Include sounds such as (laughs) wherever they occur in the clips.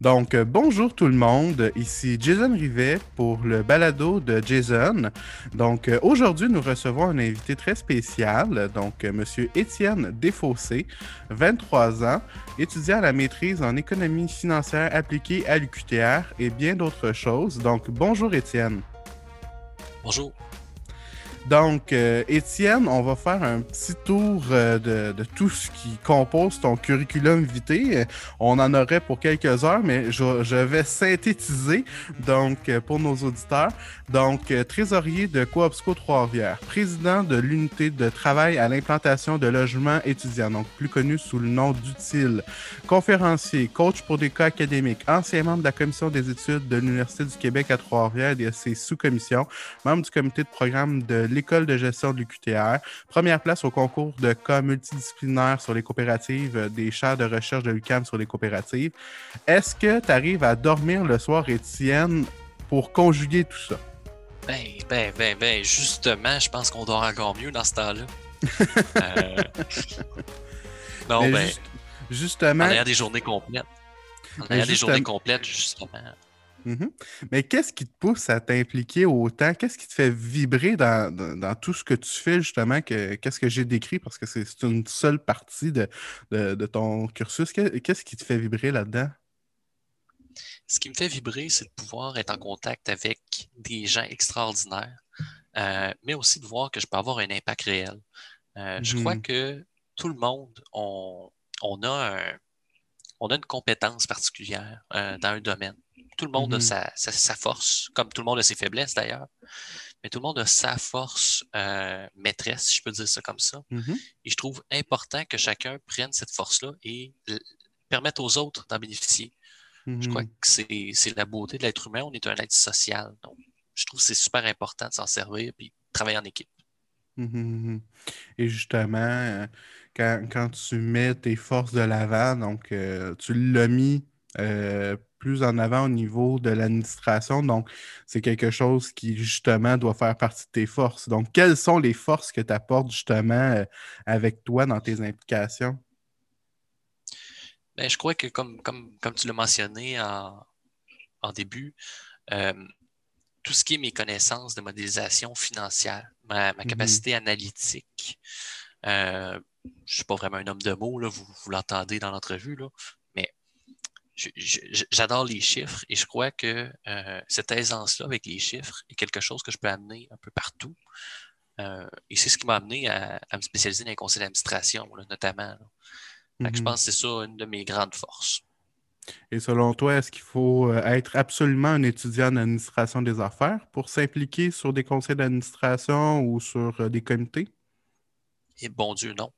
Donc, euh, bonjour tout le monde. Ici Jason Rivet pour le balado de Jason. Donc, euh, aujourd'hui, nous recevons un invité très spécial, donc euh, Monsieur Étienne Desfossés, 23 ans, étudiant à la maîtrise en économie financière appliquée à l'UQTR et bien d'autres choses. Donc, bonjour Étienne. Bonjour. Donc, euh, Étienne, on va faire un petit tour euh, de, tout ce qui compose ton curriculum vitae. On en aurait pour quelques heures, mais je, vais synthétiser donc euh, pour nos auditeurs. Donc, trésorier de Coopsco Trois-Rivières, président de l'unité de travail à l'implantation de logements étudiants, donc plus connu sous le nom d'UTILE, conférencier, coach pour des cas académiques, ancien membre de la commission des études de l'Université du Québec à Trois-Rivières et de ses sous-commissions, membre du comité de programme de l'école de gestion de l'UQTR. Première place au concours de cas multidisciplinaires sur les coopératives euh, des chaires de recherche de l'UQAM sur les coopératives. Est-ce que tu arrives à dormir le soir, Étienne, pour conjuguer tout ça? Ben, ben, ben, ben, justement, je pense qu'on dort encore mieux dans ce temps-là. Euh, non, ben. justement. En ayant des journées complètes. En ayant des journées complètes, justement. Mhm. Mais qu'est-ce qui te pousse à t'impliquer autant? Qu'est-ce qui te fait vibrer dans, tout ce que tu fais, justement? Qu'est-ce que j'ai décrit? Parce que c'est une seule partie de, ton cursus. Qu'est-ce qui te fait vibrer là-dedans? Ce qui me fait vibrer, c'est de pouvoir être en contact avec des gens extraordinaires, euh, mais aussi de voir que je peux avoir un impact réel. Euh, je crois mhm. que tout le monde, on, a, on a une compétence particulière euh, dans un domaine. Tout le monde a mm-hmm. sa, force, comme tout le monde a ses faiblesses d'ailleurs. Mais tout le monde a sa force euh, maîtresse, si je peux dire ça comme ça. Mm-hmm. Et je trouve important que chacun prenne cette force-là et permette aux autres d'en bénéficier. Je crois mm-hmm. que c'est la beauté de l'être humain. On est un être social. Donc, je trouve que c'est super important de s'en servir et de travailler en équipe. Et justement, euh, quand, tu mets tes forces de l'avant, donc euh, tu l'as mis plus en avant au niveau de l'administration. Donc, c'est quelque chose qui, justement, doit faire partie de tes forces. Donc, quelles sont les forces que tu apportes, justement, euh, avec toi dans tes implications? Ben, je crois que, comme, comme, comme tu l'as mentionné en, début, euh, tout ce qui est mes connaissances de modélisation financière, ma, mm-hmm. capacité analytique, euh, je ne suis pas vraiment un homme de mots, là, vous, vous l'entendez dans l'entrevue, j'adore les chiffres et je crois que euh, cette aisance-là avec les chiffres est quelque chose que je peux amener un peu partout. Euh, et c'est ce qui m'a amené à, me spécialiser dans les conseils d'administration, notamment. Je mm-hmm. pense que c'est ça une de mes grandes forces. Et selon toi, est-ce qu'il faut euh, être absolument un étudiant en administration des affaires pour s'impliquer sur des conseils d'administration ou sur des comités? Et bon Dieu, non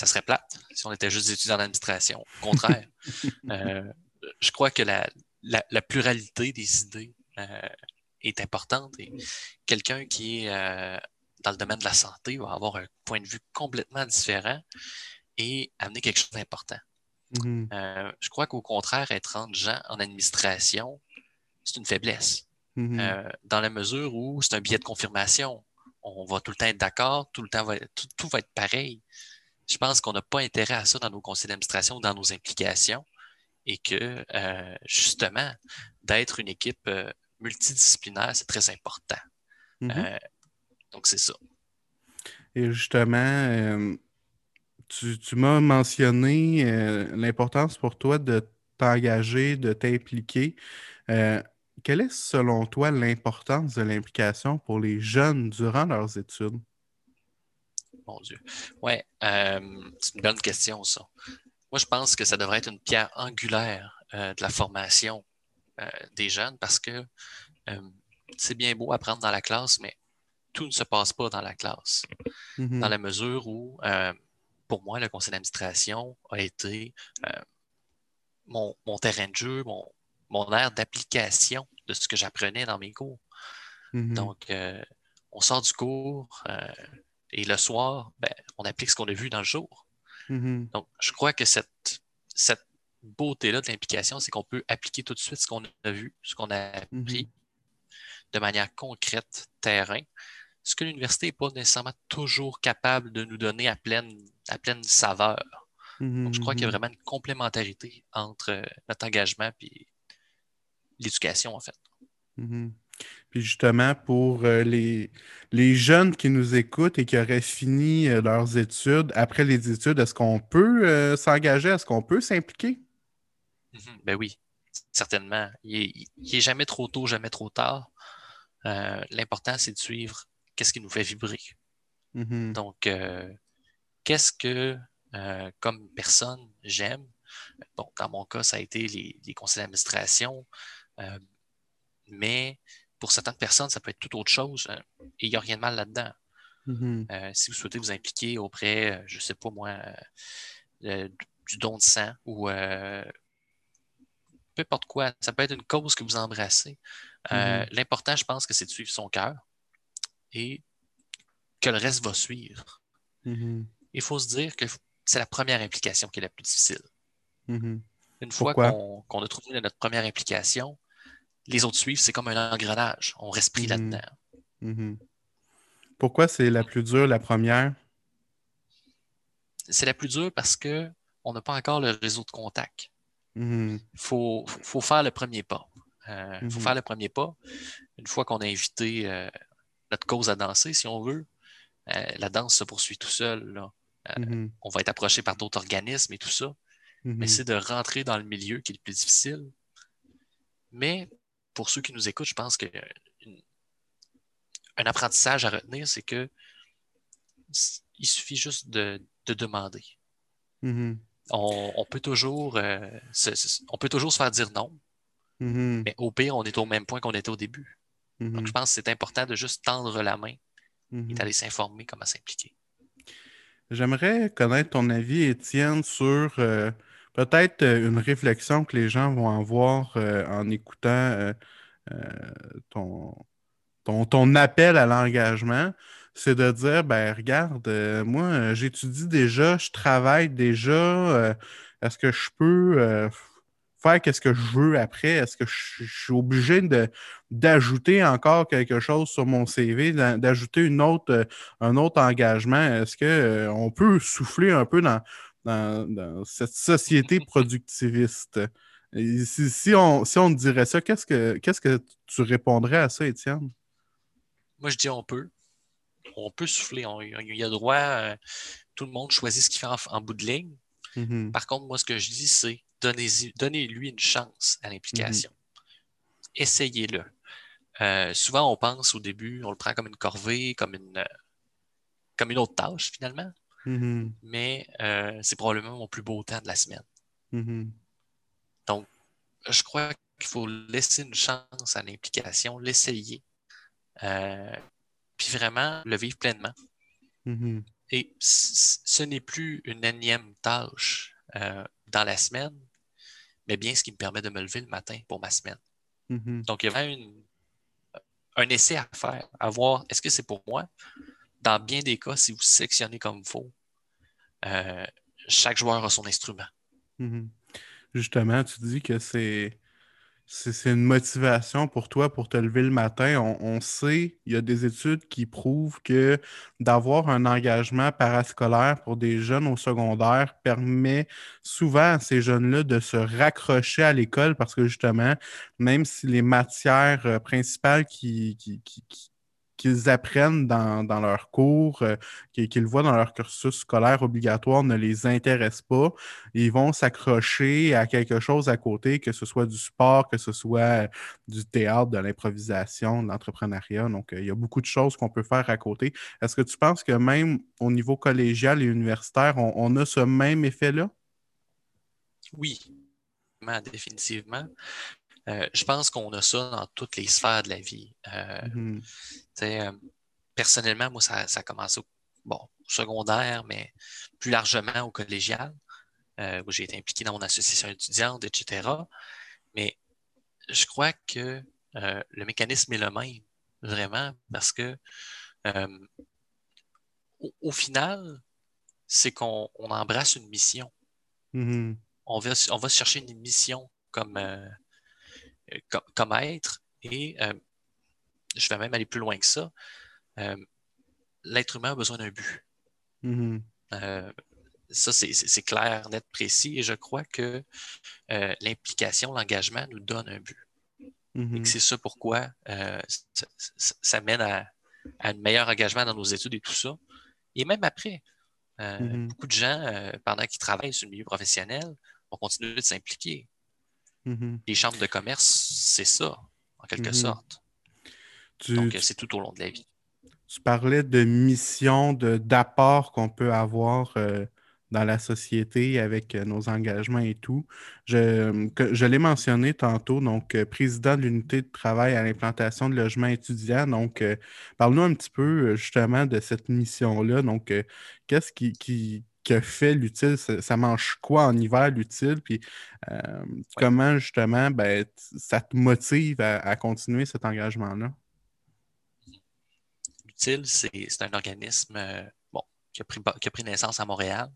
ça serait plate si on était juste des étudiants d'administration. Au contraire, (laughs) euh, je crois que la, pluralité des idées euh, est importante et quelqu'un qui est euh, dans le domaine de la santé va avoir un point de vue complètement différent et amener quelque chose d'important. Mm-hmm. je crois qu'au contraire, être entre gens en administration, c'est une faiblesse. Mm-hmm. dans la mesure où c'est un billet de confirmation. On va tout le temps être d'accord, tout le temps tout va être pareil je pense qu'on n'a pas intérêt à ça dans nos conseils d'administration, dans nos implications, et que euh, justement, d'être une équipe euh, multidisciplinaire, c'est très important. Mm-hmm. Euh, donc, c'est ça. Et justement, tu, m'as mentionné l'importance pour toi de t'engager, de t'impliquer. quelle est, selon toi, l'importance de l'implication pour les jeunes durant leurs études? Mon Dieu. Oui, euh, c'est une bonne question, ça. Moi, je pense que ça devrait être une pierre angulaire euh, de la formation euh, des jeunes parce que c'est bien beau apprendre dans la classe, mais tout ne se passe pas dans la classe. Mm-hmm. Dans la mesure où, pour moi, le conseil d'administration a été mon, terrain de jeu, mon, mon aire d'application de ce que j'apprenais dans mes cours. Mm-hmm. Donc, on sort du cours, et le soir, ben, on applique ce qu'on a vu dans le jour. Mm-hmm. Donc, je crois que cette, cette beauté-là de l'implication, c'est qu'on peut appliquer tout de suite ce qu'on a vu, ce qu'on a appris mm-hmm. de manière concrète, terrain, ce que l'université n'est pas nécessairement toujours capable de nous donner à pleine, à pleine saveur. Donc, je crois qu'il y a vraiment une complémentarité entre notre engagement et l'éducation, en fait. Puis justement, pour les, les jeunes qui nous écoutent et qui auraient fini leurs études, après les études, est-ce qu'on peut s'engager? Est-ce qu'on peut s'impliquer? Mhm. Ben oui, certainement. Il n'est jamais trop tôt, jamais trop tard. Euh, l'important, c'est de suivre qu'est-ce qui nous fait vibrer. Mm-hmm. Donc, euh, qu'est-ce que, euh, comme personne, j'aime? Bon, dans mon cas, ça a été les, conseils d'administration, mais pour certaines personnes, ça peut être tout autre chose et il n'y a rien de mal là-dedans. Mm-hmm. si vous souhaitez vous impliquer auprès, je ne sais pas moi, du don de sang ou peu importe quoi. Ça peut être une cause que vous embrassez. Euh, mm-hmm. L'important, je pense que c'est de suivre son cœur et que le reste va suivre. Mm-hmm. Il faut se dire que c'est la première implication qui est la plus difficile. Une fois qu'on a trouvé notre première implication, les autres suivent, c'est comme un engrenage. On respire là-dedans. Pourquoi c'est la plus dure, la première? C'est la plus dure parce qu'on n'a pas encore le réseau de contact. Il mm-hmm. faut, faire le premier pas. Il euh, faut mm-hmm. faire le premier pas. Une fois qu'on a invité euh, notre cause à danser, si on veut, euh, la danse se poursuit tout seul. Mm-hmm. On va être approché par d'autres organismes et tout ça. Mais c'est de rentrer dans le milieu qui est le plus difficile. Mais pour ceux qui nous écoutent, je pense que un apprentissage à retenir, c'est que il suffit juste de, demander on, peut toujours, euh, se, on peut toujours se faire dire non. Mm-hmm. Mais au pire, on est au même point qu'on était au début. Mm-hmm. Donc, je pense que c'est important de juste tendre la main et mm-hmm. d'aller s'informer comment s'impliquer. J'aimerais connaître ton avis, Étienne, sur euh, peut-être euh, une réflexion que les gens vont avoir en écoutant ton, ton, ton, appel à l'engagement c'est de dire, ben regarde, euh, moi, euh, j'étudie déjà, je travaille déjà, euh, est-ce que je peux faire qu'est-ce que je veux après? Est-ce que je, suis obligé d'ajouter encore quelque chose sur mon CV, d'ajouter une autre, un autre engagement? Est-ce qu'on peut souffler un peu dans, dans, cette société productiviste? si, on, si on dirait ça, qu'est-ce que qu'est-ce que tu répondrais à ça, Étienne? Moi, je dis on peut on peut souffler. il y a droit, euh, tout le monde choisit ce qu'il fait en, bout de ligne. Mm-hmm. Par contre, moi, ce que je dis, c'est donnez-lui une chance à l'implication. Mm-hmm. Essayez-le. Euh, souvent, on pense au début, on le prend comme une corvée, comme une, comme une autre tâche, finalement. Mm-hmm. Mais euh, c'est probablement mon plus beau temps de la semaine. Donc, je crois qu'il faut laisser une chance à l'implication, l'essayer puis vraiment le vivre pleinement. Mm-hmm. Et ce n'est plus une énième tâche euh, dans la semaine, mais bien ce qui me permet de me lever le matin pour ma semaine. Mm-hmm. Donc, il y a vraiment un essai à faire, à voir est-ce que c'est pour moi. Dans bien des cas, si vous sélectionnez comme il faut, euh, chaque joueur a son instrument. Mm-hmm. Justement, tu dis que c'est une motivation pour toi pour te lever le matin. On, sait, il y a des études qui prouvent que d'avoir un engagement parascolaire pour des jeunes au secondaire permet souvent à ces jeunes-là de se raccrocher à l'école parce que justement, même si les matières euh, principales qui, qu'ils apprennent dans, dans leurs cours, euh, qu'ils voient dans leur cursus scolaire obligatoire ne les intéressent pas. Ils vont s'accrocher à quelque chose à côté, que ce soit du sport, que ce soit du théâtre, de l'improvisation, de l'entrepreneuriat. Donc, euh, il y a beaucoup de choses qu'on peut faire à côté. Est-ce que tu penses que même au niveau collégial et universitaire, on, a ce même effet-là? Oui, définitivement. Euh, je pense qu'on a ça dans toutes les sphères de la vie. Mm-hmm. Euh, personnellement, moi, ça, a commencé au, bon, secondaire, mais plus largement au collégial, euh, où j'ai été impliqué dans mon association étudiante, etc. Mais je crois que euh, le mécanisme est le même, vraiment, parce que au, final, c'est qu'on embrasse une mission. Mm-hmm. On, va, on va chercher une mission comme, comme, comme, être et je vais même aller plus loin que ça. Euh, l'être humain a besoin d'un but. Mm-hmm. Euh, ça, c'est clair, net, précis, et je crois que euh, l'implication, l'engagement nous donne un but. Mhm. C'est ça pourquoi euh, ça, mène à, un meilleur engagement dans nos études et tout ça. Et même après, euh, Mhm. beaucoup de gens, pendant qu'ils travaillent sur le milieu professionnel, vont continuer de s'impliquer. Mhm. Les chambres de commerce, c'est ça, en quelque Mhm. sorte. Tu, Donc, c'est tout au long de la vie. tu parlais de mission, de, d'apport qu'on peut avoir euh, dans la société avec euh, nos engagements et tout. Je, que- je l'ai mentionné tantôt, donc euh, président de l'unité de travail à l'implantation de logements étudiants. Donc, euh, parle-nous un petit peu justement de cette mission-là. Donc, qu'est-ce qui, qui, qui a fait l'utile? Ça, ça mange quoi en hiver, l'utile? Puis, euh, comment justement ben, ça te motive à, à continuer cet engagement-là? L'utile, c'est c'est un organisme euh, bon, qui, a pris, qui a pris naissance à Montréal,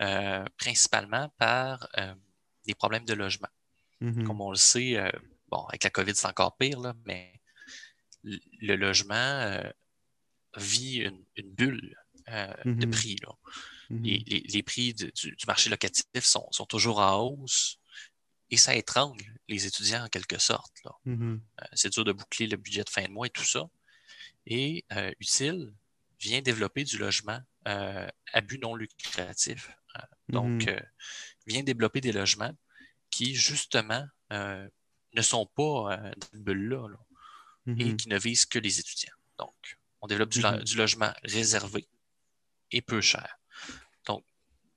euh, principalement par des problèmes de logement. Mhm. Comme on le sait, bon, avec la COVID, c'est encore pire, là, mais le logement vit une, une bulle euh, de Mhm. prix. Là. Mhm. Les, les- les prix du, du marché locatif sont, sont toujours en hausse et ça étrangle les étudiants en quelque sorte. Mhm. Euh, c'est dur de boucler le budget de fin de mois et tout ça. Et euh, Utile vient développer du logement euh, à but non lucratif. Euh, donc, Mhm. euh, vient développer des logements qui, justement, euh, ne sont pas dans cette bulle-là là, et qui ne visent que les étudiants. Donc, on développe du, lo- du logement réservé et peu cher.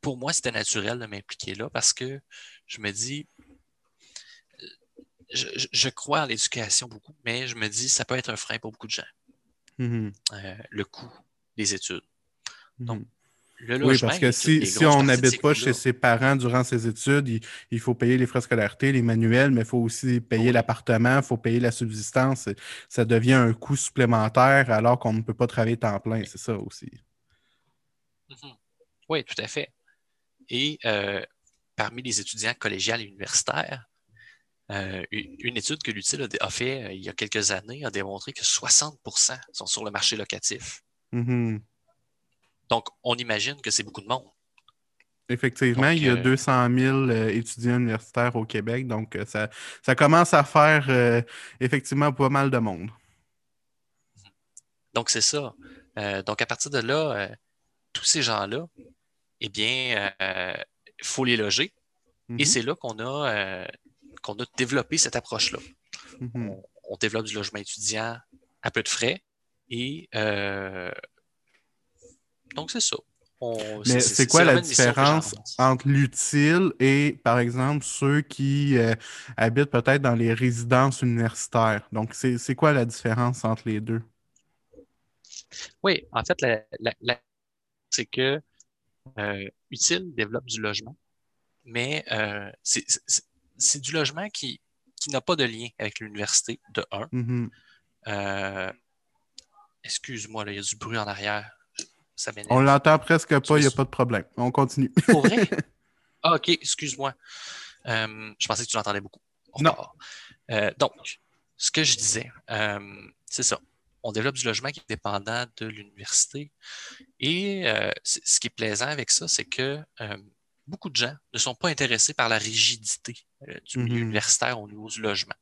Donc, pour moi, c'était naturel de m'impliquer là parce que je me dis, euh, je, crois en l'éducation beaucoup, mais je me dis, ça peut être un frein pour beaucoup de gens, Mhm. euh, le coût des études. Donc, Mhm. Le Oui, logement, parce y a que si, on n'habite pas chez ses parents durant ses études, il, il faut payer les frais de scolarité, les manuels, mais il faut aussi payer Oui. l'appartement, il faut payer la subsistance. Ça devient un coût supplémentaire alors qu'on ne peut pas travailler temps plein. C'est ça aussi. Mhm. Oui, tout à fait. Et euh, parmi les étudiants collégiales et universitaires, euh, une étude que l'UTIL a, fait euh, il y a quelques années a démontré que 60% sont sur le marché locatif. Mhm. Donc, on imagine que c'est beaucoup de monde. Effectivement, Donc, il y a euh, 200 000 euh, étudiants universitaires au Québec, donc euh, ça, ça commence à faire effectivement pas mal de monde. Donc, c'est ça. Donc, à partir de là, tous ces gens-là, eh bien, il faut les loger. Mhm. Et c'est là qu'on a, euh, qu'on a développé cette approche-là. Mhm. on, on développe du logement étudiant à peu de frais. Et euh, donc, c'est ça. On- Mais c'est quoi la différence entre l'utile et, par exemple, ceux qui euh, habitent peut-être dans les résidences universitaires? Donc, c'est c'est quoi la différence entre les deux? Oui, en fait, la, la- la- c'est que euh, Utile développe du logement, mais euh, c'est- du logement qui, qui n'a pas de lien avec l'université, de un. Mhm. Euh, Excuse-moi, il y a du bruit en arrière. Ça. On l'entend presque pas, il n'y a pas de problème. On continue. Pour vrai? (laughs) Ah, ok, excuse-moi. Euh, je pensais que tu l'entendais beaucoup. On Non. Euh, donc, ce que je disais, euh, c'est ça. On développe du logement qui est dépendant de l'université. Et euh, ce qui est plaisant avec ça, c'est que euh, beaucoup de gens ne sont pas intéressés par la rigidité euh, du milieu Mhm. universitaire au niveau du logement.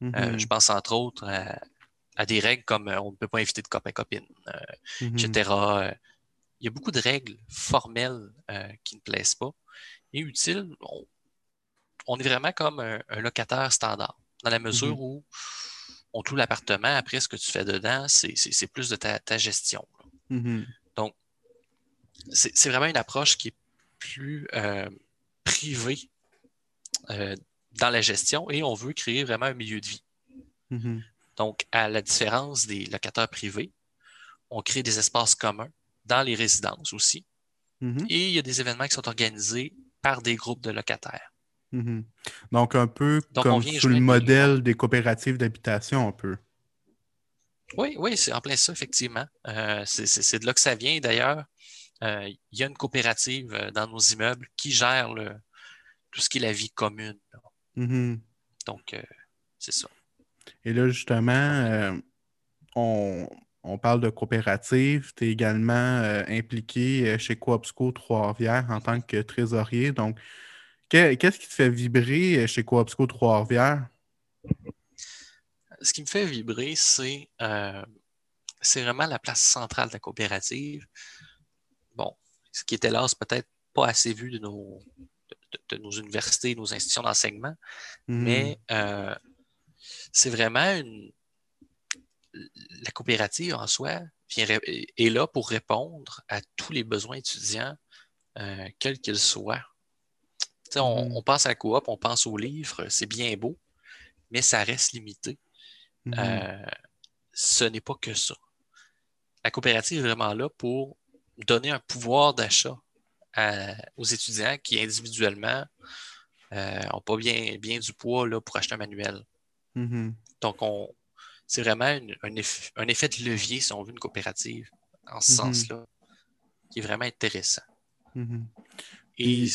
Mhm. je pense entre autres à, à des règles comme on ne peut pas inviter de copains-copines, euh, Mhm. etc. Il y a beaucoup de règles formelles qui ne plaisent pas. Et utiles, on, on est vraiment comme un, un locataire standard, dans la mesure où on loue l'appartement, après ce que tu fais dedans, c'est plus de ta, ta gestion. là. Mhm. C'est c'est vraiment une approche qui est plus euh, privée euh, dans la gestion et on veut créer vraiment un milieu de vie. Mhm. Donc, à la différence des locataires privés, on crée des espaces communs dans les résidences aussi. Mhm. Et il y a des événements qui sont organisés par des groupes de locataires. Mhm. Donc, un peu Donc, comme sous le modèle des coopératives d'habitation, un peu. Oui, oui, c'est en plein ça, effectivement. Euh, c'est- de là que ça vient. D'ailleurs, euh, il y a une coopérative euh, dans nos immeubles qui gère le- tout ce qui est la vie commune. Mhm. Donc, euh, c'est ça. Et là, justement, on, on parle de coopérative. Tu es également impliqué chez Coopsco Trois-Rivières en tant que trésorier. Donc, qu'est-ce qui te fait vibrer chez Coopsco Trois-Rivières? Ce qui me fait vibrer, c'est c'est vraiment la place centrale de la coopérative. Bon, ce qui est hélas peut-être pas assez vu de nos, de, nos universités, nos institutions d'enseignement, hmm. mais euh, c'est vraiment une. La coopérative en soi est là pour répondre à tous les besoins étudiants, euh, quels qu'ils soient. On, on, pense à la coop, on pense aux livres, c'est bien beau, mais ça reste limité. Hmm. Euh, ce n'est pas que ça la coopérative est vraiment là pour donner un pouvoir d'achat aux étudiants qui individuellement n'ont euh, pas bien, bien du poids là, pour acheter un manuel. Mm-hmm. Donc, c'est vraiment un, effet, de levier, si on veut, une coopérative, en ce mm-hmm. sens-là, qui est vraiment intéressant. Mm-hmm. Et,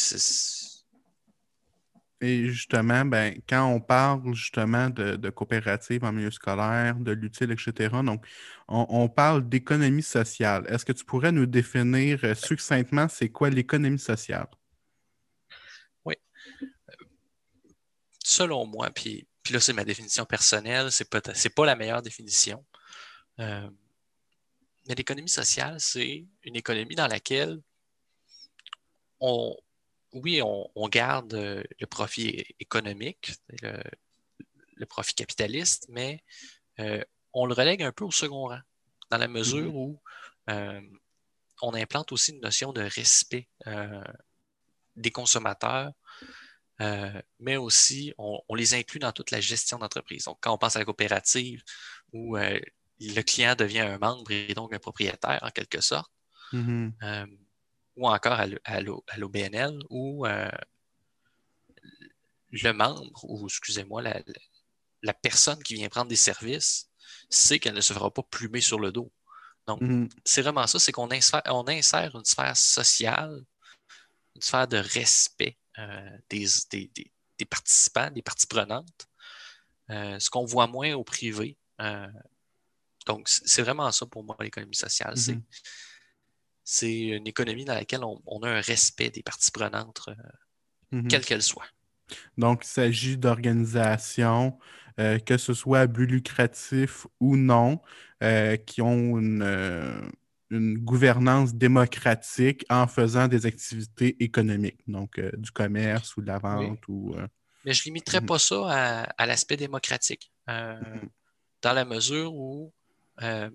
et justement, ben, quand on parle justement de, coopérative en milieu scolaire, de l'utile, etc., donc on, parle d'économie sociale. Est-ce que tu pourrais nous définir euh, succinctement c'est quoi l'économie sociale? Oui. Selon moi, puis, puis là, c'est ma définition personnelle, c'est pas, pas la meilleure définition. Euh, mais l'économie sociale, c'est une économie dans laquelle on, oui, on, garde euh, le profit économique, le, profit capitaliste, mais euh, on le relègue un peu au second rang, dans la mesure mm-hmm. où euh, on implante aussi une notion de respect des consommateurs, mais aussi on, les inclut dans toute la gestion d'entreprise. Donc, quand on pense à la coopérative, où le client devient un membre et donc un propriétaire en quelque sorte, mm-hmm ou encore à l'OBNL, où euh, le membre, ou excusez-moi, la, personne qui vient prendre des services sait qu'elle ne se fera pas plumer sur le dos. Donc, mm-hmm. c'est vraiment ça, c'est qu'on insère, on insère une sphère sociale, une sphère de respect euh, des, participants, des parties prenantes, euh, ce qu'on voit moins au privé. donc, c'est vraiment ça pour moi, l'économie sociale. Mm-hmm c'est une économie dans laquelle on, a un respect des parties prenantes, euh, mhm. quelles qu'elles soient. Donc, il s'agit d'organisations, euh, que ce soit à but lucratif ou non, euh, qui ont une, gouvernance démocratique en faisant des activités économiques, donc du commerce ou de la vente. Ou, Mais je ne limiterais mhm. pas ça à, l'aspect démocratique, mhm. dans la mesure où je,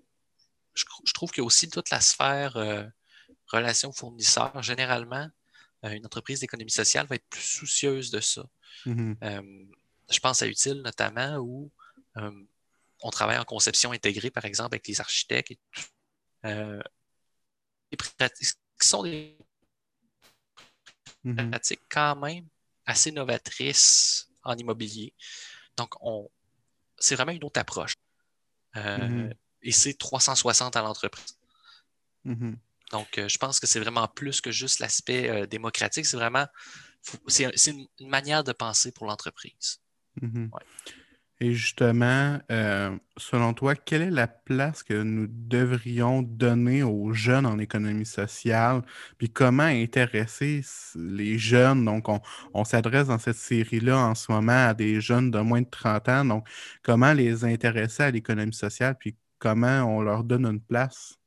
je, trouve qu'il y a aussi toute la sphère relations fournisseurs, généralement, euh, une entreprise d'économie sociale va être plus soucieuse de ça. Mm-hmm. Euh, je pense à Utile notamment où euh, on travaille en conception intégrée, par exemple, avec les architectes et tout. qui sont des mm-hmm. pratiques quand même assez novatrices en immobilier. Donc, on, c'est vraiment une autre approche. Mm-hmm. Et c'est 360 à l'entreprise. Donc, euh, je pense que c'est vraiment plus que juste l'aspect euh, démocratique. C'est vraiment c'est une, manière de penser pour l'entreprise. Mhm. Et justement, euh, selon toi, quelle est la place que nous devrions donner aux jeunes en économie sociale? Puis comment intéresser les jeunes? Donc, on, on s'adresse dans cette série-là en ce moment à des jeunes de moins de 30 ans. Donc, comment les intéresser à l'économie sociale? Puis comment on leur donne une place?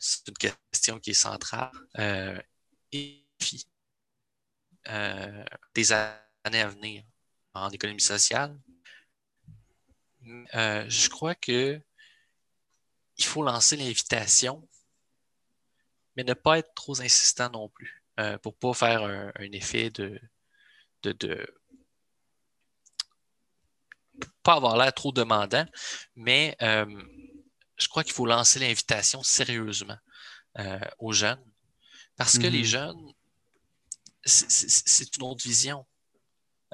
C'est une question qui est centrale. Euh, et puis, euh, des années à venir en économie sociale. Euh, je crois que il faut lancer l'invitation, mais ne pas être trop insistant non plus, pour ne pas faire un, effet de, de, de pas avoir l'air trop demandant, mais je crois qu'il faut lancer l'invitation sérieusement euh, aux jeunes. Parce que les mhm. jeunes, c'est une autre vision.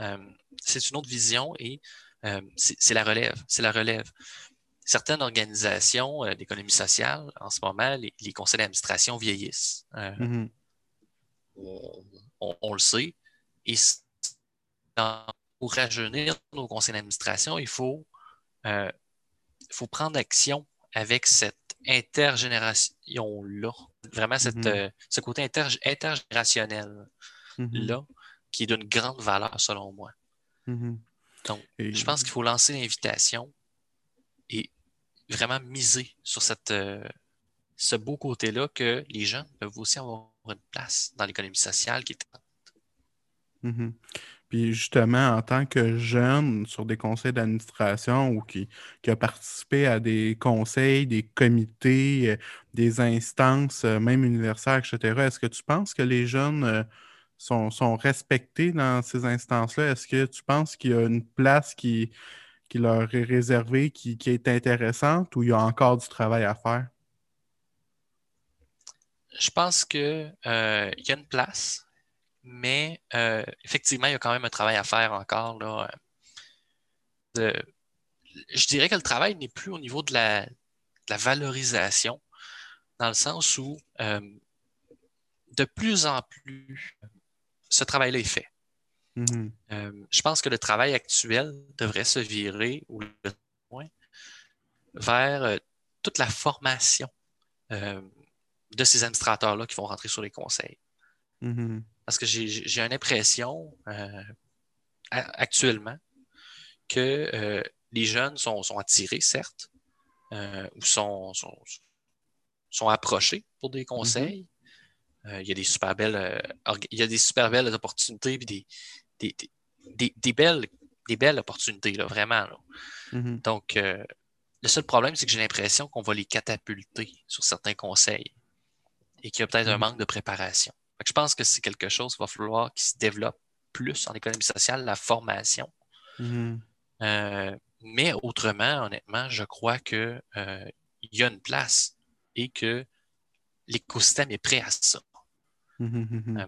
Euh, c'est une autre vision et euh, c'est la relève. C'est la relève. Certaines organisations d'économie sociale, en ce moment, les, conseils d'administration vieillissent. Mhm. on, le sait. Et pour rajeunir nos conseils d'administration, il faut faut prendre action avec cette intergénération-là. Vraiment, cette, Mhm. euh, ce côté inter- intergénérationnel-là, Mhm. qui est d'une grande valeur selon moi. Mhm. Donc, Et- Je pense qu'il faut lancer l'invitation et vraiment miser sur cette, euh, ce beau côté-là que les jeunes peuvent aussi avoir une place dans l'économie sociale qui est. Puis justement, en tant que jeune sur des conseils d'administration ou qui, a participé à des conseils, des comités, euh, des instances, euh, même universitaires, etc., est-ce que tu penses que les jeunes euh, sont, respectés dans ces instances-là? Est-ce que tu penses qu'il y a une place qui, leur est réservée, qui, qui est intéressante ou il y a encore du travail à faire? Je pense qu'il y a une place, mais euh, effectivement, il y a quand même un travail à faire encore. Là. Euh, je dirais que le travail n'est plus au niveau de la, de la valorisation, dans le sens où euh, de plus en plus, ce travail-là est fait. Mhm. Euh, je pense que le travail actuel devrait se virer ou le moins vers toute la formation de ces administrateurs-là qui vont rentrer sur les conseils. Mhm. Parce que j'ai une impression euh, actuellement que euh, les jeunes sont, sont attirés, certes, euh, ou sont, sont, sont approchés pour des conseils. Euh, il y a des super belles, il y a des super belles opportunités puis des, des, des, belles, des belles opportunités, là, vraiment. là. Mhm. Donc, le seul problème, c'est que j'ai l'impression qu'on va les catapulter sur certains conseils et qu'il y a peut-être un manque de préparation. Je pense que c'est quelque chose qu'il va falloir qui se développe plus en économie sociale, la formation. Mhm. Euh, mais autrement, honnêtement, je crois que euh, y a une place et que l'écosystème est prêt à ça. Mhm. Mhm. Euh,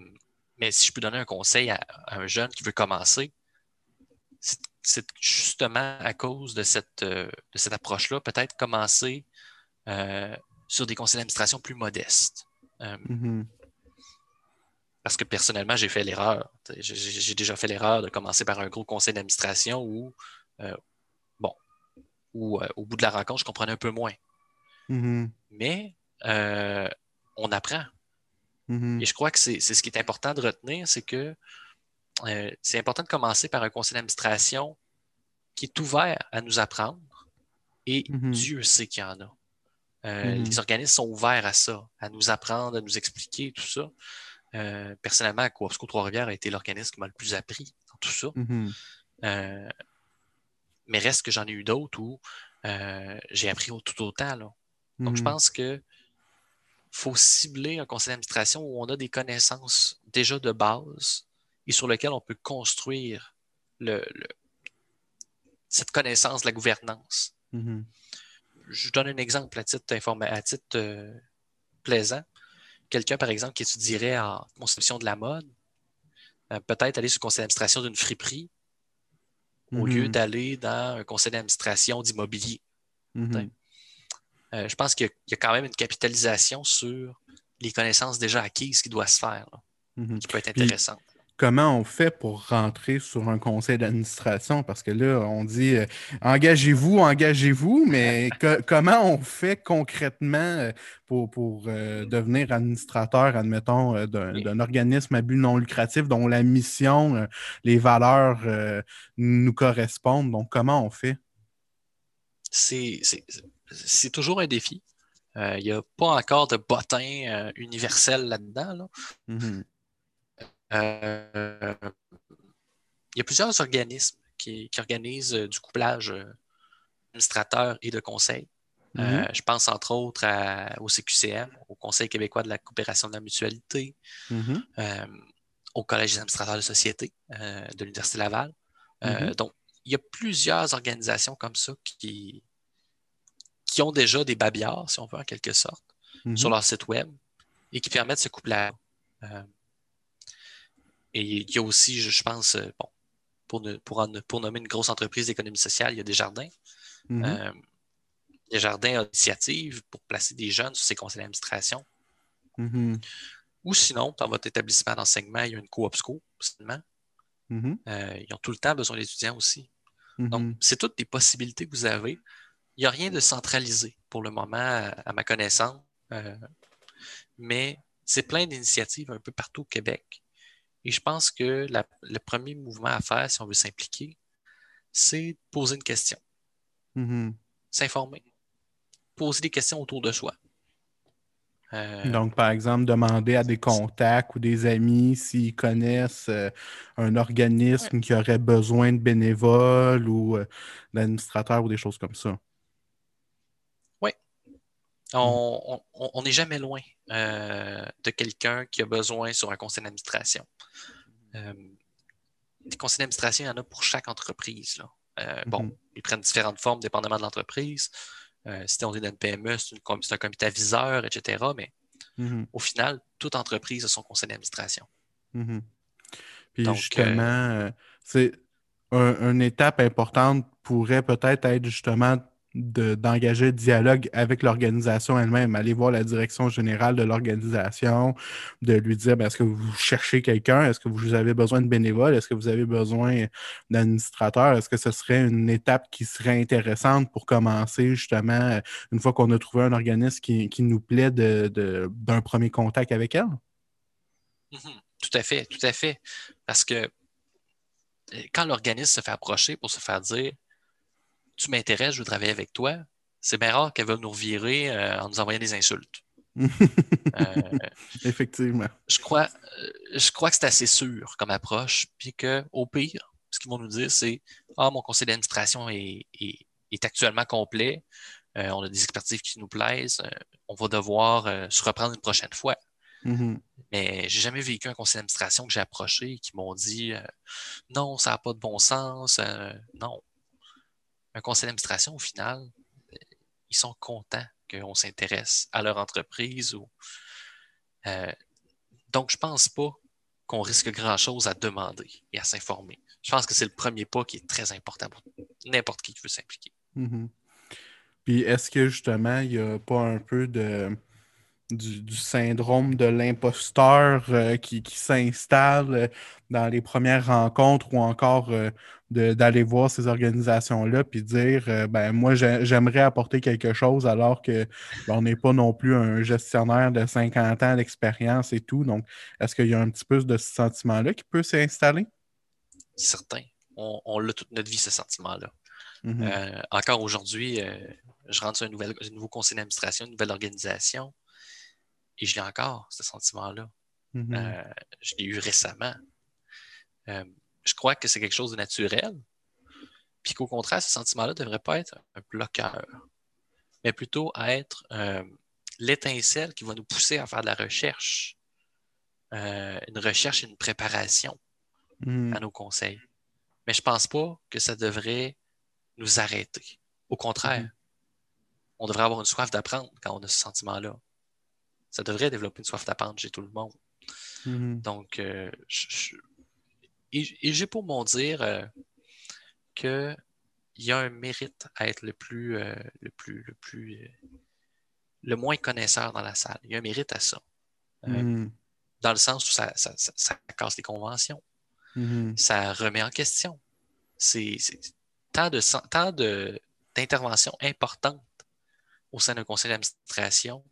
mais si je peux donner un conseil à, à un jeune qui veut commencer, c'est- justement à cause de cette, de cette approche-là, peut-être commencer sur des conseils d'administration plus modestes. Parce que personnellement, j'ai fait l'erreur. J'ai déjà fait l'erreur de commencer par un gros conseil d'administration où, euh, bon, où euh, au bout de la rencontre, je comprenais un peu moins. Mhm. Mais euh, on apprend. Mhm. Et je crois que c'est ce qui est important de retenir, c'est que c'est important de commencer par un conseil d'administration qui est ouvert à nous apprendre. Et Mhm. Dieu sait qu'il y en a. Euh. Les organismes sont ouverts à ça, à nous apprendre, à nous expliquer tout ça. Euh, personnellement, Coopsco Trois-Rivières a été l'organisme qui m'a le plus appris dans tout ça. Mhm. Euh, mais reste que j'en ai eu d'autres où euh, j'ai appris au- tout autant. Là. Donc, je Mhm. pense que faut cibler un conseil d'administration où on a des connaissances déjà de base et sur lesquelles on peut construire le, le- cette connaissance de la gouvernance. Mhm. Je donne un exemple à titre, informa- à titre euh, plaisant. Quelqu'un, par exemple, qui étudierait en conception de la mode, euh, peut-être aller sur le conseil d'administration d'une friperie au Mhm. lieu d'aller dans un conseil d'administration d'immobilier. Mhm. Euh, je pense qu'il y, a- il y a quand même une capitalisation sur les connaissances déjà acquises qui doit se faire, là, Mhm. qui peut être intéressante. Comment on fait pour rentrer sur un conseil d'administration? Parce que là, on dit euh, engagez-vous, engagez-vous, mais (laughs) co- comment on fait concrètement euh, pour, pour euh, devenir administrateur, admettons, d'un organisme à but non lucratif dont la mission, euh, les valeurs nous correspondent? Donc, comment on fait? C'est toujours un défi. Il n'y a pas encore de bottin universel là-dedans. là. Mhm. Euh, il y a plusieurs organismes qui, qui organisent euh, du couplage euh, administrateur et de conseil. Euh, Mhm. je pense entre autres à- au CQCM, au Conseil québécois de la coopération de la mutualité, Mhm. euh, au Collège des administrateurs de société euh, de l'Université Laval. Euh, Mhm. Donc, il y a plusieurs organisations comme ça qui, qui ont déjà des babillards, si on veut, en quelque sorte, sur leur site web et qui permettent ce couplage. Et il y a aussi, je, pense, euh, bon, pour, ne- pour, en- pour nommer une grosse entreprise d'économie sociale, il y a des jardins. Mhm. Euh, Desjardins a d'initiatives pour placer des jeunes sur ces conseils d'administration. Mhm. Ou sinon, dans votre établissement d'enseignement, il y a une coopsco, seulement. Euh, ils ont tout le temps besoin d'étudiants aussi. Mhm. Donc, c'est toutes des possibilités que vous avez. il n'y a rien de centralisé pour le moment, à, ma connaissance, euh, mais c'est plein d'initiatives un peu partout au Québec. Et je pense que le premier mouvement à faire, si on veut s'impliquer, c'est poser une question. Mm-hmm. S'informer. Poser des questions autour de soi. Euh, Donc, par exemple, demander à des contacts ou des amis s'ils connaissent euh, un organisme qui aurait besoin de bénévoles ou euh, d'administrateurs ou des choses comme ça. Oui. On n'est jamais loin de quelqu'un qui a besoin sur un conseil d'administration. des conseils d'administration, il y en a pour chaque entreprise. Bon, mm-hmm. ils prennent différentes formes dépendamment de l'entreprise. Euh, si on est dans une PME, c'est un comité aviseur, etc. Mais mm-hmm. au final, toute entreprise a son conseil d'administration. Mm-hmm. Puis justement, euh, c'est une étape importante pourrait peut-être être justement d'engager le dialogue avec l'organisation elle-même, aller voir la direction générale de l'organisation, de lui dire ben, est-ce que vous cherchez quelqu'un, est-ce que vous avez besoin de bénévoles, est-ce que vous avez besoin d'administrateurs, est-ce que ce serait une étape qui serait intéressante pour commencer justement une fois qu'on a trouvé un organisme qui, nous plaît d'un premier contact avec elle? Mm-hmm. Tout à fait, tout à fait. Parce que euh, quand l'organisme se fait approcher pour se faire dire tu m'intéresses, je veux travailler avec toi, c'est bien rare qu'elle va nous revirer euh, en nous envoyant des insultes. (laughs) Euh, Effectivement. Je crois, euh, je crois que c'est assez sûr comme approche, puis qu'au pire, ce qu'ils vont nous dire, c'est Ah, mon conseil d'administration est, actuellement complet, on a des expertises qui nous plaisent, on va devoir se reprendre une prochaine fois. Mm-hmm. Mais j'ai jamais vécu un conseil d'administration que j'ai approché et qui m'ont dit non, ça n'a pas de bon sens. non, un conseil d'administration, au final, ils sont contents qu'on s'intéresse à leur entreprise. Ou, euh, donc, je ne pense pas qu'on risque grand-chose à demander et à s'informer. Je pense que c'est le premier pas qui est très important pour n'importe qui qui veut s'impliquer. Mm-hmm. Puis, est-ce que justement, il n'y a pas un peu de du, syndrome de l'imposteur euh, qui, s'installe euh, dans les premières rencontres ou encore euh, d'aller voir ces organisations-là puis dire ben moi j'aimerais apporter quelque chose alors que ben, on n'est pas non plus un gestionnaire de 50 ans d'expérience et tout. Donc, est-ce qu'il y a un petit peu de ce sentiment-là qui peut s'installer? Certain. On, on l'a toute notre vie, ce sentiment-là. Mm-hmm. encore aujourd'hui, je rentre sur un, nouvel, un nouveau conseil d'administration, une nouvelle organisation. Et je l'ai encore, ce sentiment-là. Mm-hmm. Euh, je l'ai eu récemment. Euh, je crois que c'est quelque chose de naturel. Puis qu'au contraire, ce sentiment-là ne devrait pas être un bloqueur, mais plutôt être euh, l'étincelle qui va nous pousser à faire de la recherche. une recherche et une préparation mm-hmm. à nos conseils. Mais je ne pense pas que ça devrait nous arrêter. Au contraire, mm-hmm. on devrait avoir une soif d'apprendre quand on a ce sentiment-là ça devrait développer une soif d'apprendre chez tout le monde. Mm-hmm. Donc, euh, et, j'ai pour mon dire euh, qu'il y a un mérite à être le plus, euh, le plus, le plus, le moins connaisseur dans la salle. Il y a un mérite à ça. Mm-hmm. Dans le sens où ça, casse les conventions. Mm-hmm. Ça remet en question. C'est tant de tant d'interventions importantes au sein d'un conseil d'administration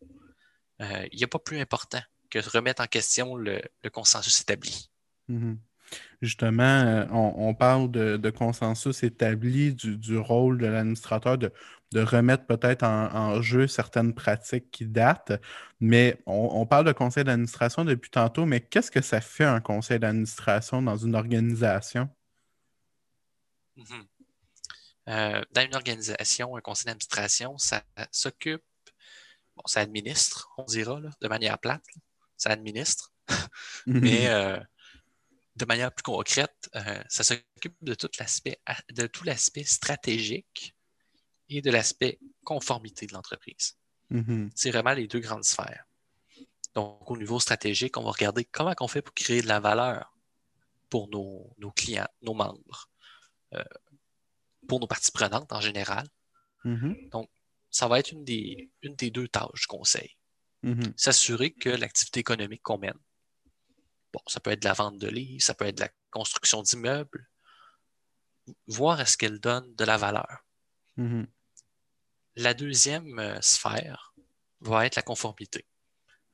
il n'y a pas plus important que de remettre en question le, consensus établi. Mm-hmm. Justement, euh, on, parle de, consensus établi, du, rôle de l'administrateur de, remettre peut-être en, jeu certaines pratiques qui datent, mais on, parle de conseil d'administration depuis tantôt, mais qu'est-ce que ça fait un conseil d'administration dans une organisation? Mm-hmm. Euh, dans une organisation, un conseil d'administration, ça s'occupe bon, ça administre, on dira, de manière plate. Ça administre. Mais euh, de manière plus concrète, euh, ça s'occupe de tout l'aspect de tout l'aspect stratégique et de l'aspect conformité de l'entreprise. Mm-hmm. C'est vraiment les deux grandes sphères. Donc, au niveau stratégique, on va regarder comment on fait pour créer de la valeur pour nos, clients, nos membres, euh, pour nos parties prenantes en général. Mm-hmm. Donc, ça va être une des, une des deux tâches du conseil. Mm-hmm. S'assurer que l'activité économique qu'on mène, bon, ça peut être de la vente de livres, ça peut être de la construction d'immeubles, voir est-ce qu'elle donne de la valeur. Mm-hmm. la deuxième euh, sphère va être la conformité.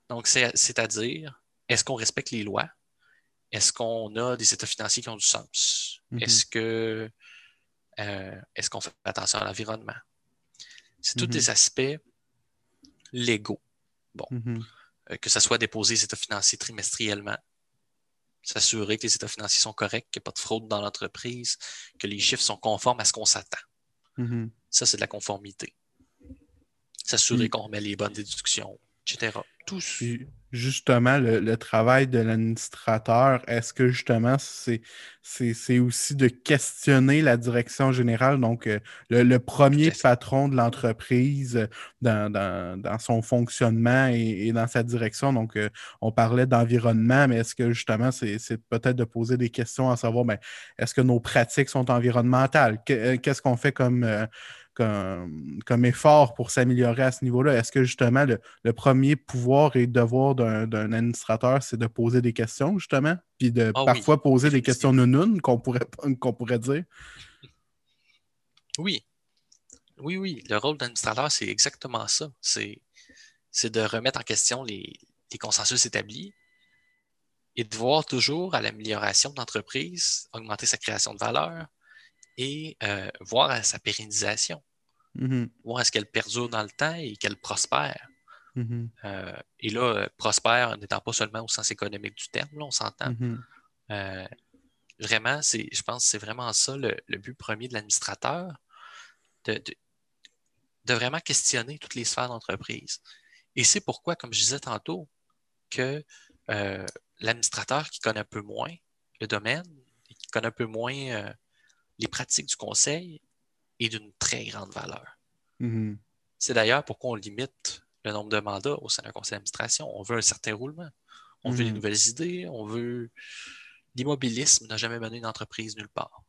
Donc, c'est-à-dire, est-ce qu'on respecte les lois? Est-ce qu'on a des états financiers qui ont du sens? Mhm. Est-ce que euh, est-ce qu'on fait attention à l'environnement? C'est tous Mhm. des aspects légaux. Mhm. Euh, que ça soit déposé les états financiers trimestriellement, s'assurer que les états financiers sont corrects, qu'il n'y a pas de fraude dans l'entreprise, que les chiffres sont conformes à ce qu'on s'attend. Mhm. Ça, c'est de la conformité. S'assurer Mm. qu'on remet les bonnes déductions, etc. Tout justement, le, le travail de l'administrateur, est-ce que justement, c'est, c'est, c'est aussi de questionner la direction générale, donc euh, le, le premier patron de l'entreprise euh, dans, dans- dans son fonctionnement et, et dans sa direction? Donc, euh, on parlait d'environnement, mais est-ce que justement, c'est, c'est peut-être de poser des questions à savoir, ben, est-ce que nos pratiques sont environnementales? Que- Qu'est-ce qu'on fait comme, euh, comme, comme effort pour s'améliorer à ce niveau-là? Est-ce que justement, le, le premier pouvoir et devoir d'un administrateur, c'est de poser des questions, justement, puis de Ah oui, parfois poser des questions nounounes qu'on pourrait, qu'on pourrait dire? Oui. Oui, oui. Le rôle d'administrateur, c'est exactement ça. C'est c'est de remettre en question les, les consensus établis et de voir toujours à l'amélioration de l'entreprise, augmenter sa création de valeur et euh, voir à sa pérennisation, Mhm, voir à ce qu'elle perdure dans le temps et qu'elle prospère. mhm, Euh, et là, euh, prospère n'étant pas seulement au sens économique du terme, là, on s'entend. mhm, Euh, vraiment, c'est, je pense que c'est vraiment ça le, le but premier de l'administrateur, de, de- de vraiment questionner toutes les sphères d'entreprise. Et c'est pourquoi, comme je disais tantôt, que l'administrateur qui connaît un peu moins le domaine, qui connaît un peu moins les pratiques du conseil, est d'une très grande valeur. mhm. C'est d'ailleurs pourquoi on limite le nombre de mandats au sein d'un conseil d'administration. On veut un certain roulement. On veut des nouvelles idées. On veut. L'immobilisme n'a jamais mené une entreprise nulle part.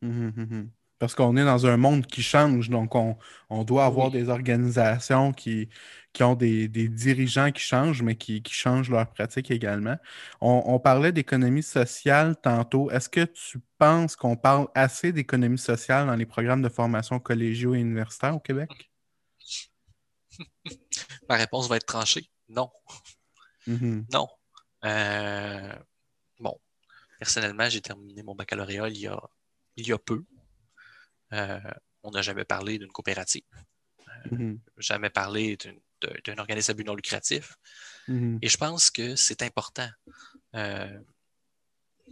Mhm, mhm. Parce qu'on est dans un monde qui change, donc on, on doit avoir Oui. des organisations qui, qui ont des, des dirigeants qui changent, mais qui, qui changent leurs pratiques également. On, on parlait d'économie sociale tantôt. Est-ce que tu penses qu'on parle assez d'économie sociale dans les programmes de formation collégiaux et universitaires au Québec? (laughs) Ma réponse va être tranchée. Non. Mhm, Non. Euh, bon. Personnellement, j'ai terminé mon baccalauréat il y a, il y a peu. Euh, on n'a jamais parlé d'une coopérative, mhm, jamais parlé d'un organisme à but non lucratif. mhm, Et je pense que c'est important. Euh,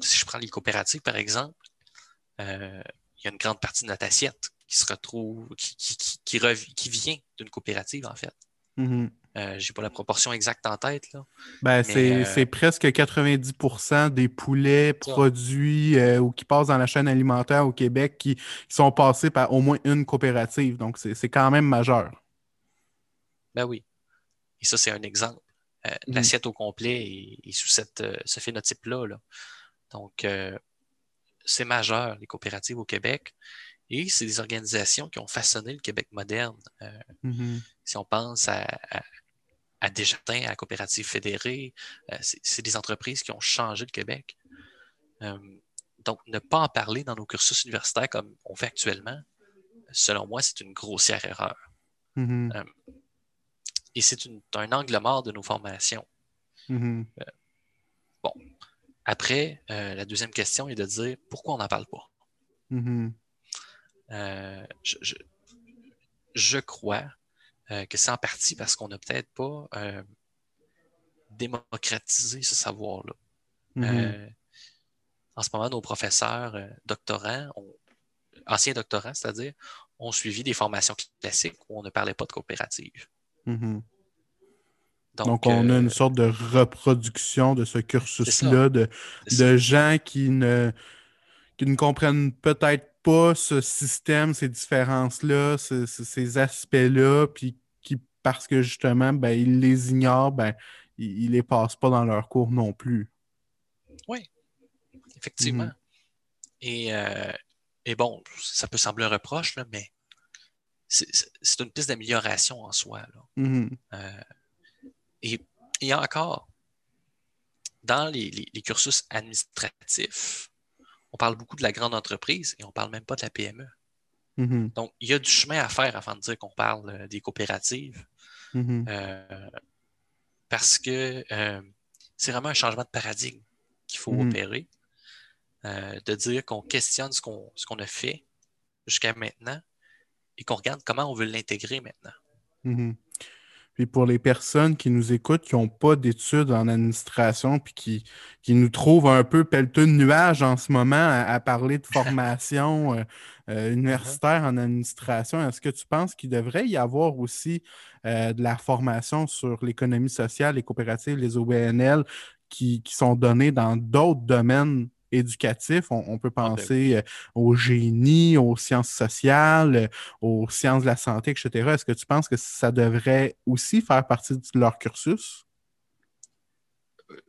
si je prends les coopératives, par exemple, euh, il y a une grande partie de notre assiette qui se retrouve, qui, qui, qui, qui rev- qui vient d'une coopérative, en fait. mhm. Euh, j'ai pas la proportion exacte en tête, là. Ben, c'est euh, c'est presque 90% des poulets produits euh, ou qui passent dans la chaîne alimentaire au Québec qui, qui sont passés par au moins une coopérative. Donc, c'est quand même majeur. Ben oui. Et ça, c'est un exemple. Mhm. L'assiette au complet est, est sous cette, ce phénotype-là. là. Donc, c'est majeur, les coopératives au Québec. Et c'est des organisations qui ont façonné le Québec moderne. Euh, Mhm. si on pense à, à, à Desjardins, à la Coopérative Fédérée, euh, c'est des entreprises qui ont changé le Québec. Euh, donc, ne pas en parler dans nos cursus universitaires comme on fait actuellement, selon moi, c'est une grossière erreur. Mhm. Et c'est un angle mort de nos formations. Mhm. Après, euh, la deuxième question est de dire pourquoi on n'en parle pas? Mhm. Euh, je, je- je crois euh, que c'est en partie parce qu'on n'a peut-être pas euh, démocratisé ce savoir-là. Mhm. Euh, en ce moment, nos professeurs euh, doctorants, anciens doctorants, c'est-à-dire, ont suivi des formations classiques où on ne parlait pas de coopérative. Mhm. Donc, Donc, on a euh, une sorte de reproduction de ce cursus-là, de, de gens qui ne, qui ne comprennent peut-être pas ce système, ces différences-là, ce- ce- ces aspects-là, puis qui, parce que justement, ben, ils les ignorent, ben, ils, ils les passent pas dans leur cours non plus. Effectivement. Mhm. Et, euh, et bon, ça peut sembler un reproche, là, mais c'est- une piste d'amélioration en soi. là. Mhm. Euh, et, et encore, dans les, les- les cursus administratifs, on parle beaucoup de la grande entreprise et on parle même pas de la PME. Mhm. Donc, il y a du chemin à faire avant de dire qu'on parle euh, des coopératives. Mhm. Euh, parce que euh, c'est vraiment un changement de paradigme qu'il faut Mhm. opérer. Euh, de dire qu'on questionne ce qu'on ce qu'on a fait jusqu'à maintenant et qu'on regarde comment on veut l'intégrer maintenant. Puis pour les personnes qui nous écoutent, qui n'ont pas d'études en administration, puis qui, qui nous trouvent un peu pelleteux de nuages en ce moment à, à parler de (laughs) formation euh, euh, universitaire en administration, est-ce que tu penses qu'il devrait y avoir aussi euh, de la formation sur l'économie sociale, les coopératives, les OBNL qui, qui sont données dans d'autres domaines On, on peut Ah, ben penser euh, au génie, aux sciences sociales, euh, aux sciences de la santé, etc. Est-ce que tu penses que ça devrait aussi faire partie de leur cursus?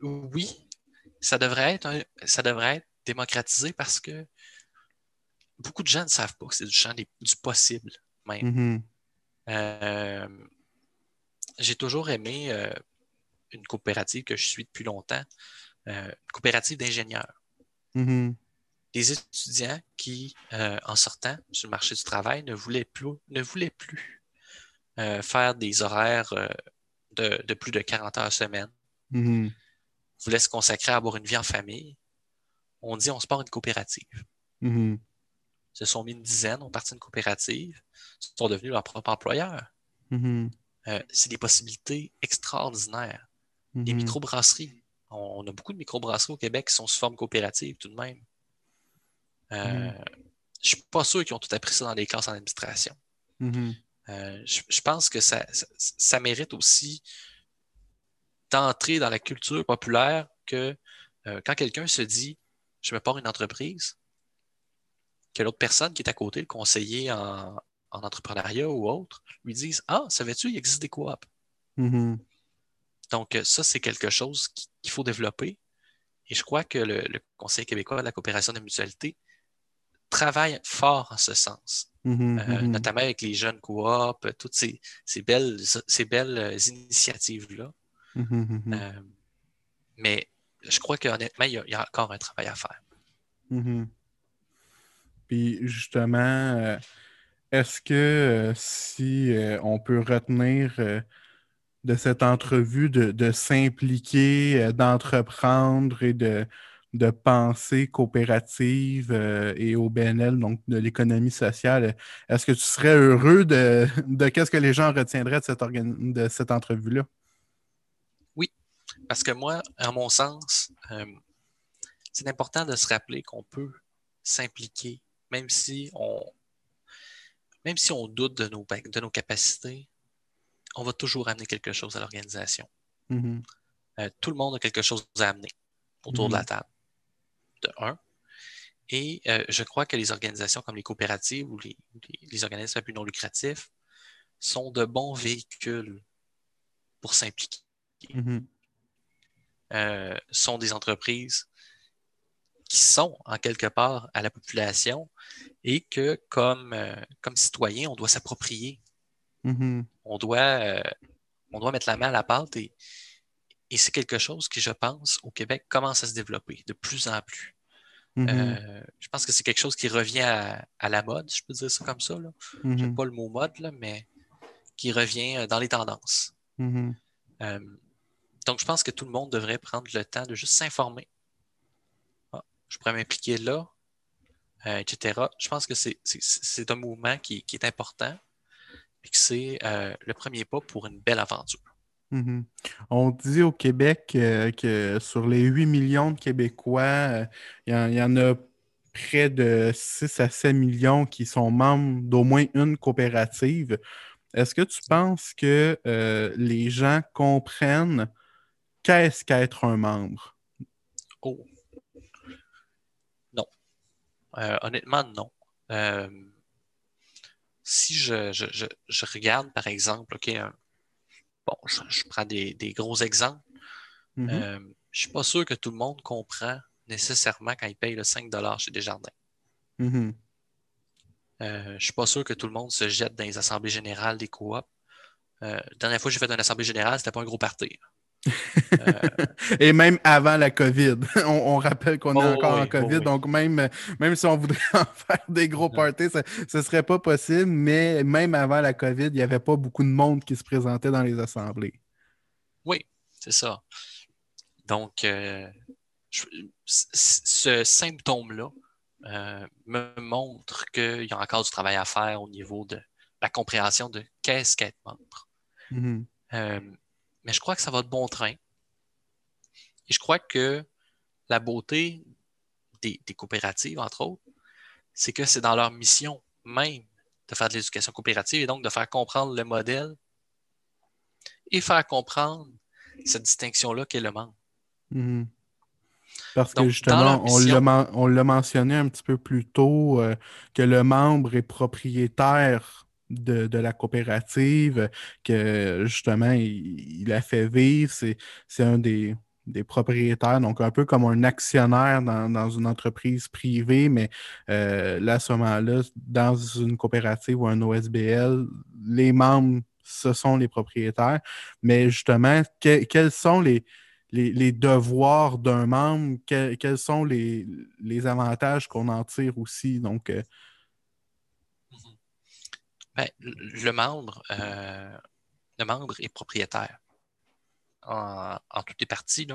Oui, ça devrait être, un- ça devrait être démocratisé parce que beaucoup de gens ne savent pas que c'est du champ des- du possible même. Mhm. Euh, j'ai toujours aimé euh, une coopérative que je suis depuis longtemps, euh, une coopérative d'ingénieurs. Mhm. Des étudiants qui, euh, en sortant sur le marché du travail, ne voulaient plus, ne voulaient plus euh, faire des horaires euh, de, de plus de 40 heures semaine, Mhm. voulaient se consacrer à avoir une vie en famille. On dit on se part une coopérative. Mhm. Ils se sont mis une dizaine, ont parti une coopérative, sont devenus leur propre employeur. Euh, c'est des possibilités extraordinaires. Les Mhm. microbrasseries. On, on a beaucoup de microbrasseries au Québec qui sont sous forme coopérative tout de même. Euh, Je suis pas sûr qu'ils ont tout appris ça dans les classes en administration. Mhm. Euh, je, je pense que ça, ça, ça mérite aussi d'entrer dans la culture populaire que euh, quand quelqu'un se dit je me pars une entreprise, que l'autre personne qui est à côté, le conseiller en, en entrepreneuriat ou autre, lui dise Ah, savais-tu, il existe des coops. Mhm. Donc, euh, ça, c'est quelque chose qui- qu'il faut développer. Et je crois que le, le Conseil québécois de la coopération de mutualité travaille fort en ce sens, Mhm. Euh, Mhm. notamment avec les jeunes coops, euh, toutes ces, ces belles, ces belles initiatives-là. Mhm. Euh, mais je crois qu'honnêtement, il y, a, il y a encore un travail à faire. Puis justement, est-ce que si on peut retenir euh, de cette entrevue de, s'impliquer, euh, d'entreprendre et de, de penser coopérative euh, et au BNL, donc de l'économie sociale, est-ce que tu serais heureux de, de qu'est-ce que les gens retiendraient de cette, de entrevue-là? Parce que moi, à mon sens, euh, c'est important de se rappeler qu'on peut s'impliquer, même si on, même si on doute de nos, de nos capacités, on va toujours amener quelque chose à l'organisation. Mhm. Euh, tout le monde a quelque chose à amener autour de la Mhm. table, de un. Et euh, je crois que les organisations comme les coopératives ou les, les- les organismes à but non lucratif sont de bons véhicules pour s'impliquer. Mhm. euh, sont des entreprises qui sont en quelque part à la population et que comme, euh, comme citoyen, on doit s'approprier. Mhm. On doit, euh, on doit mettre la main à la pâte et, et c'est quelque chose qui, je pense, au Québec commence à se développer de plus en plus. Mhm. Euh, je pense que c'est quelque chose qui revient à, à la mode, je peux dire ça comme ça. Là. Mhm. J'aime pas le mot mode, là, mais qui revient euh, dans les tendances. Euh, donc, je pense que tout le monde devrait prendre le temps de juste s'informer. Ah, je pourrais m'impliquer là, euh, etc. Je pense que c'est- un mouvement qui, qui est important que c'est euh, le premier pas pour une belle aventure. Mhm. On dit au Québec euh, que sur les 8 millions de Québécois, euh, il y, en- il y en a près de 6 à 7 millions qui sont membres d'au moins une coopérative. Est-ce que tu penses que les gens comprennent qu'est-ce qu'être un membre? Oh. Non. Honnêtement, non. Si je, je, je, je regarde, par exemple, OK, un- bon, je, je prends des, des gros exemples. Mhm. Euh, je suis pas sûr que tout le monde comprend nécessairement quand il paye le 5 chez Desjardins. Mhm. Euh, je suis pas sûr que tout le monde se jette dans les assemblées générales des coops. Euh, la dernière fois que j'ai fait une assemblée générale, c'était pas un gros party. Et même avant la COVID. (laughs) On, rappelle qu'on est Oh encore en COVID, oh oui. donc même, même si on voudrait (laughs) en faire des gros parties, ça ne serait pas possible. Mais même avant la COVID, il n'y avait pas beaucoup de monde qui se présentait dans les assemblées. Oui, c'est ça. Donc, euh, je- ce symptôme-là euh, me montre qu'il y a encore du travail à faire au niveau de la compréhension de qu'est-ce qu'être membre. Mhm. Euh, mais je crois que ça va de bon train. Et je crois que la beauté des, des coopératives, entre autres, c'est que c'est dans leur mission même de faire de l'éducation coopérative et donc de faire comprendre le modèle et faire comprendre cette distinction-là qu'est le membre. Mhm. Parce Donc, que justement, mission- on l'a mentionné un petit peu plus tôt, euh, que le membre est propriétaire de, la coopérative, que justement, il, a fait vivre, c'est un des, propriétaires, donc un peu comme un actionnaire dans, une entreprise privée, mais euh, là, à ce moment-là, dans une coopérative ou un OSBL, les membres, ce sont les propriétaires. Mais justement, que- quels sont les, devoirs d'un membre, que- quels sont les, les avantages qu'on en tire aussi? Donc, euh, Ben, le membre, euh, le membre est propriétaire en, en toutes les parties.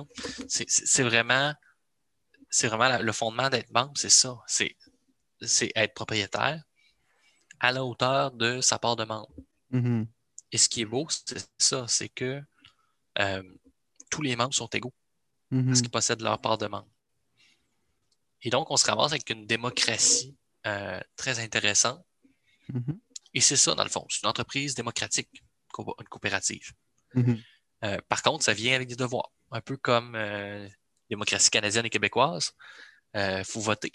C'est vraiment, c'est vraiment la- le fondement d'être membre, c'est ça. C'est être propriétaire à la hauteur de sa part de membre. mhm, Et ce qui est beau, c'est ça, c'est que euh, tous les membres sont égaux mhm, parce qu'ils possèdent leur part de membre. Et donc, on se ramasse avec une démocratie euh, très intéressante. mhm, Et c'est ça, dans le fond. C'est une entreprise démocratique, une coopérative. mhm, Euh, par contre, ça vient avec des devoirs. Un peu comme euh, démocratie canadienne et québécoise. Il faut voter.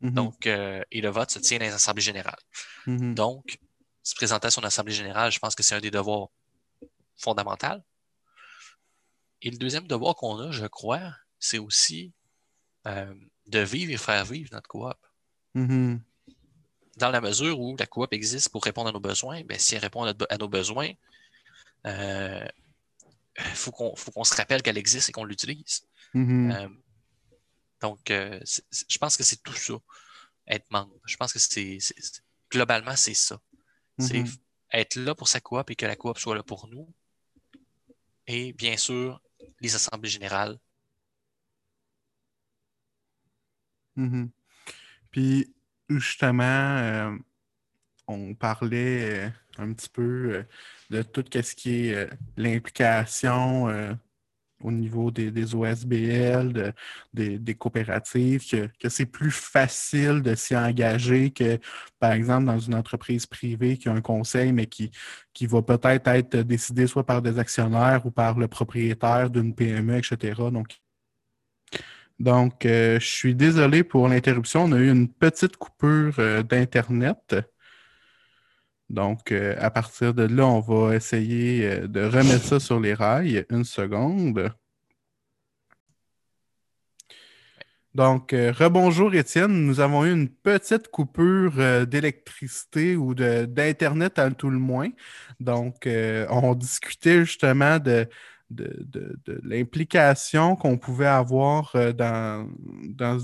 mhm, Donc, euh, et le vote se tient dans les assemblées générales. mhm, Donc, se présenter à son assemblée générale, je pense que c'est un des devoirs fondamentaux. Et le deuxième devoir qu'on a, je crois, c'est aussi euh, de vivre et faire vivre notre coop. Dans la mesure où la coop existe pour répondre à nos besoins, ben, si elle répond à, notre- à nos besoins, il faut qu'on faut qu'on se rappelle qu'elle existe et qu'on l'utilise. mhm, Euh, donc, euh, je pense que c'est tout ça, être membre. Je pense que c'est globalement, c'est ça. C'est mhm. être là pour sa coop et que la coop soit là pour nous. Et bien sûr, les assemblées générales. Mhm. Puis, justement, euh, on parlait euh, un petit peu euh, de tout ce qui est l'implication au niveau des, OSBL, de- des, coopératives, que, que c'est plus facile de s'y engager que, par exemple, dans une entreprise privée qui a un conseil, mais qui, qui va peut-être être décidé soit par des actionnaires ou par le propriétaire d'une PME, etc. Donc, donc, euh, je suis désolé pour l'interruption. On a eu une petite coupure euh, d'Internet. Donc, euh, à partir de là, on va essayer de remettre ça sur les rails. Une seconde. Donc, rebonjour Étienne. Nous avons eu une petite coupure d'électricité ou d'Internet à tout le moins. Donc, on discutait justement de, de, l'implication qu'on pouvait avoir euh, dans,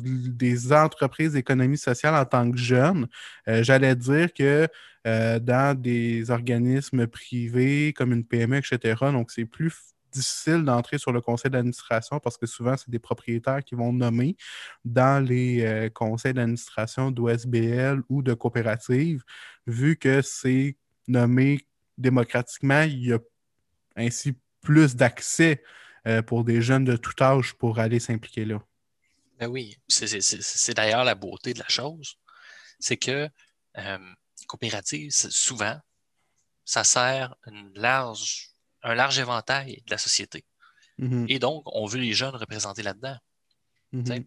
des entreprises d'économie sociale en tant que jeune. Euh, J'allais dire que euh, dans des organismes privés comme une PME, etc., donc c'est plus difficile d'entrer sur le conseil d'administration parce que souvent, c'est des propriétaires qui vont nommer dans les conseils d'administration d'OSBL ou de coopératives, vu que c'est nommé démocratiquement, il y a ainsi plus d'accès euh, pour des jeunes de tout âge pour aller s'impliquer là. Ben oui, c'est d'ailleurs la beauté de la chose. C'est que euh, coopérative, souvent, ça sert une large, un large éventail de la société. Mhm, Et donc, on veut les jeunes représentés là-dedans. mhm, t'sais.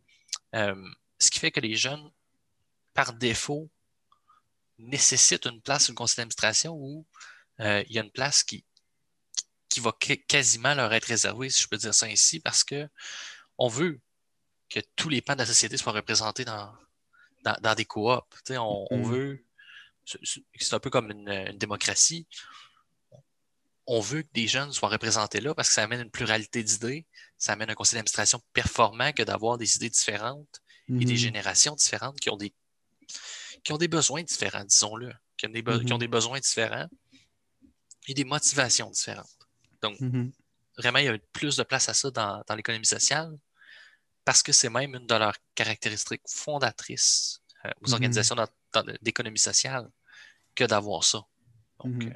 Euh, ce qui fait que les jeunes, par défaut, nécessitent une place sur le conseil d'administration où euh, il y a une place qui, qui va qu- quasiment leur être réservée, si je peux dire ça ainsi, parce que on veut que tous les pans de la société soient représentés dans, dans, dans des coops. On, on Mhm. veut. c'est- un peu comme une, une démocratie. on veut que des jeunes soient représentés là parce que ça amène une pluralité d'idées, ça amène un conseil d'administration performant que d'avoir des idées différentes et des Mhm. générations différentes qui ont des, qui ont des besoins différents, disons-le, qui, ont des be- qui ont Mhm. des besoins différents et des motivations différentes. Donc, Mhm. vraiment, il y a plus de place à ça dans, dans l'économie sociale parce que c'est même une de leurs caractéristiques fondatrices euh, aux Mhm. organisations d'économie sociale que d'avoir ça. Donc, Mhm. euh,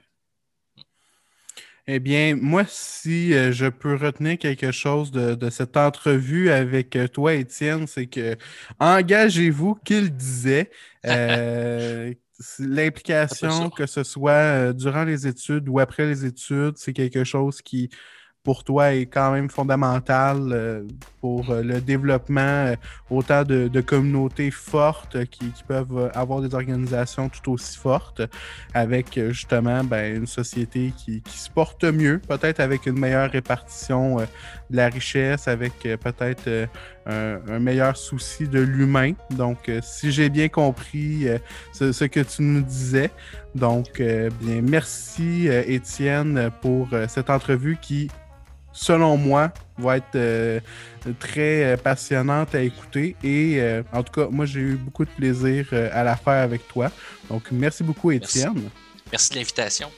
Eh bien, moi, si euh, je peux retenir quelque chose de, de cette entrevue avec toi, Étienne, c'est que engagez-vous, qu'il disait. (laughs) Euh, L'implication, que ce soit euh, durant les études ou après les études, c'est quelque chose qui, pour toi, est quand même fondamental euh, pour euh, le développement autant de, de communautés fortes qui, qui peuvent avoir des organisations tout aussi fortes avec justement ben, une société qui, qui se porte mieux, peut-être avec une meilleure répartition de la richesse, avec peut-être un, un meilleur souci de l'humain. Donc, euh, si j'ai bien compris euh, ce, ce que tu nous disais, donc, euh, bien, merci Étienne pour cette entrevue qui, selon moi, va être très passionnante à écouter. Et en tout cas, moi, j'ai eu beaucoup de plaisir à la faire avec toi. Donc, merci beaucoup, Merci. Étienne. merci de l'invitation.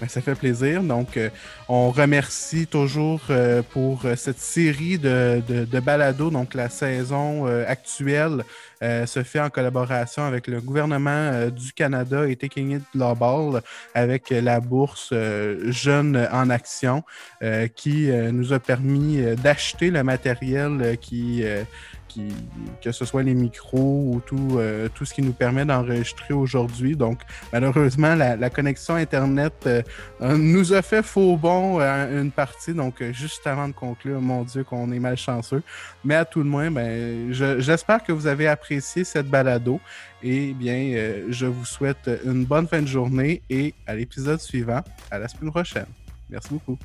Ben, ça fait plaisir. Donc, euh, on remercie toujours euh, pour euh, cette série de, de, de balados. Donc, la saison euh, actuelle euh, se fait en collaboration avec le gouvernement euh, du Canada et Taking It Global avec la bourse Jeunes en Action qui nous a permis d'acheter le matériel qui, que ce soit les micros ou tout, euh, tout ce qui nous permet d'enregistrer aujourd'hui. Donc, malheureusement, la, connexion Internet euh, euh, nous a fait faux bon une partie. Donc, juste avant de conclure, mon Dieu, qu'on est malchanceux. Mais à tout le moins, ben, je- j'espère que vous avez apprécié cette balado. Et bien, je vous souhaite une bonne fin de journée et à l'épisode suivant, à la semaine prochaine. Merci beaucoup.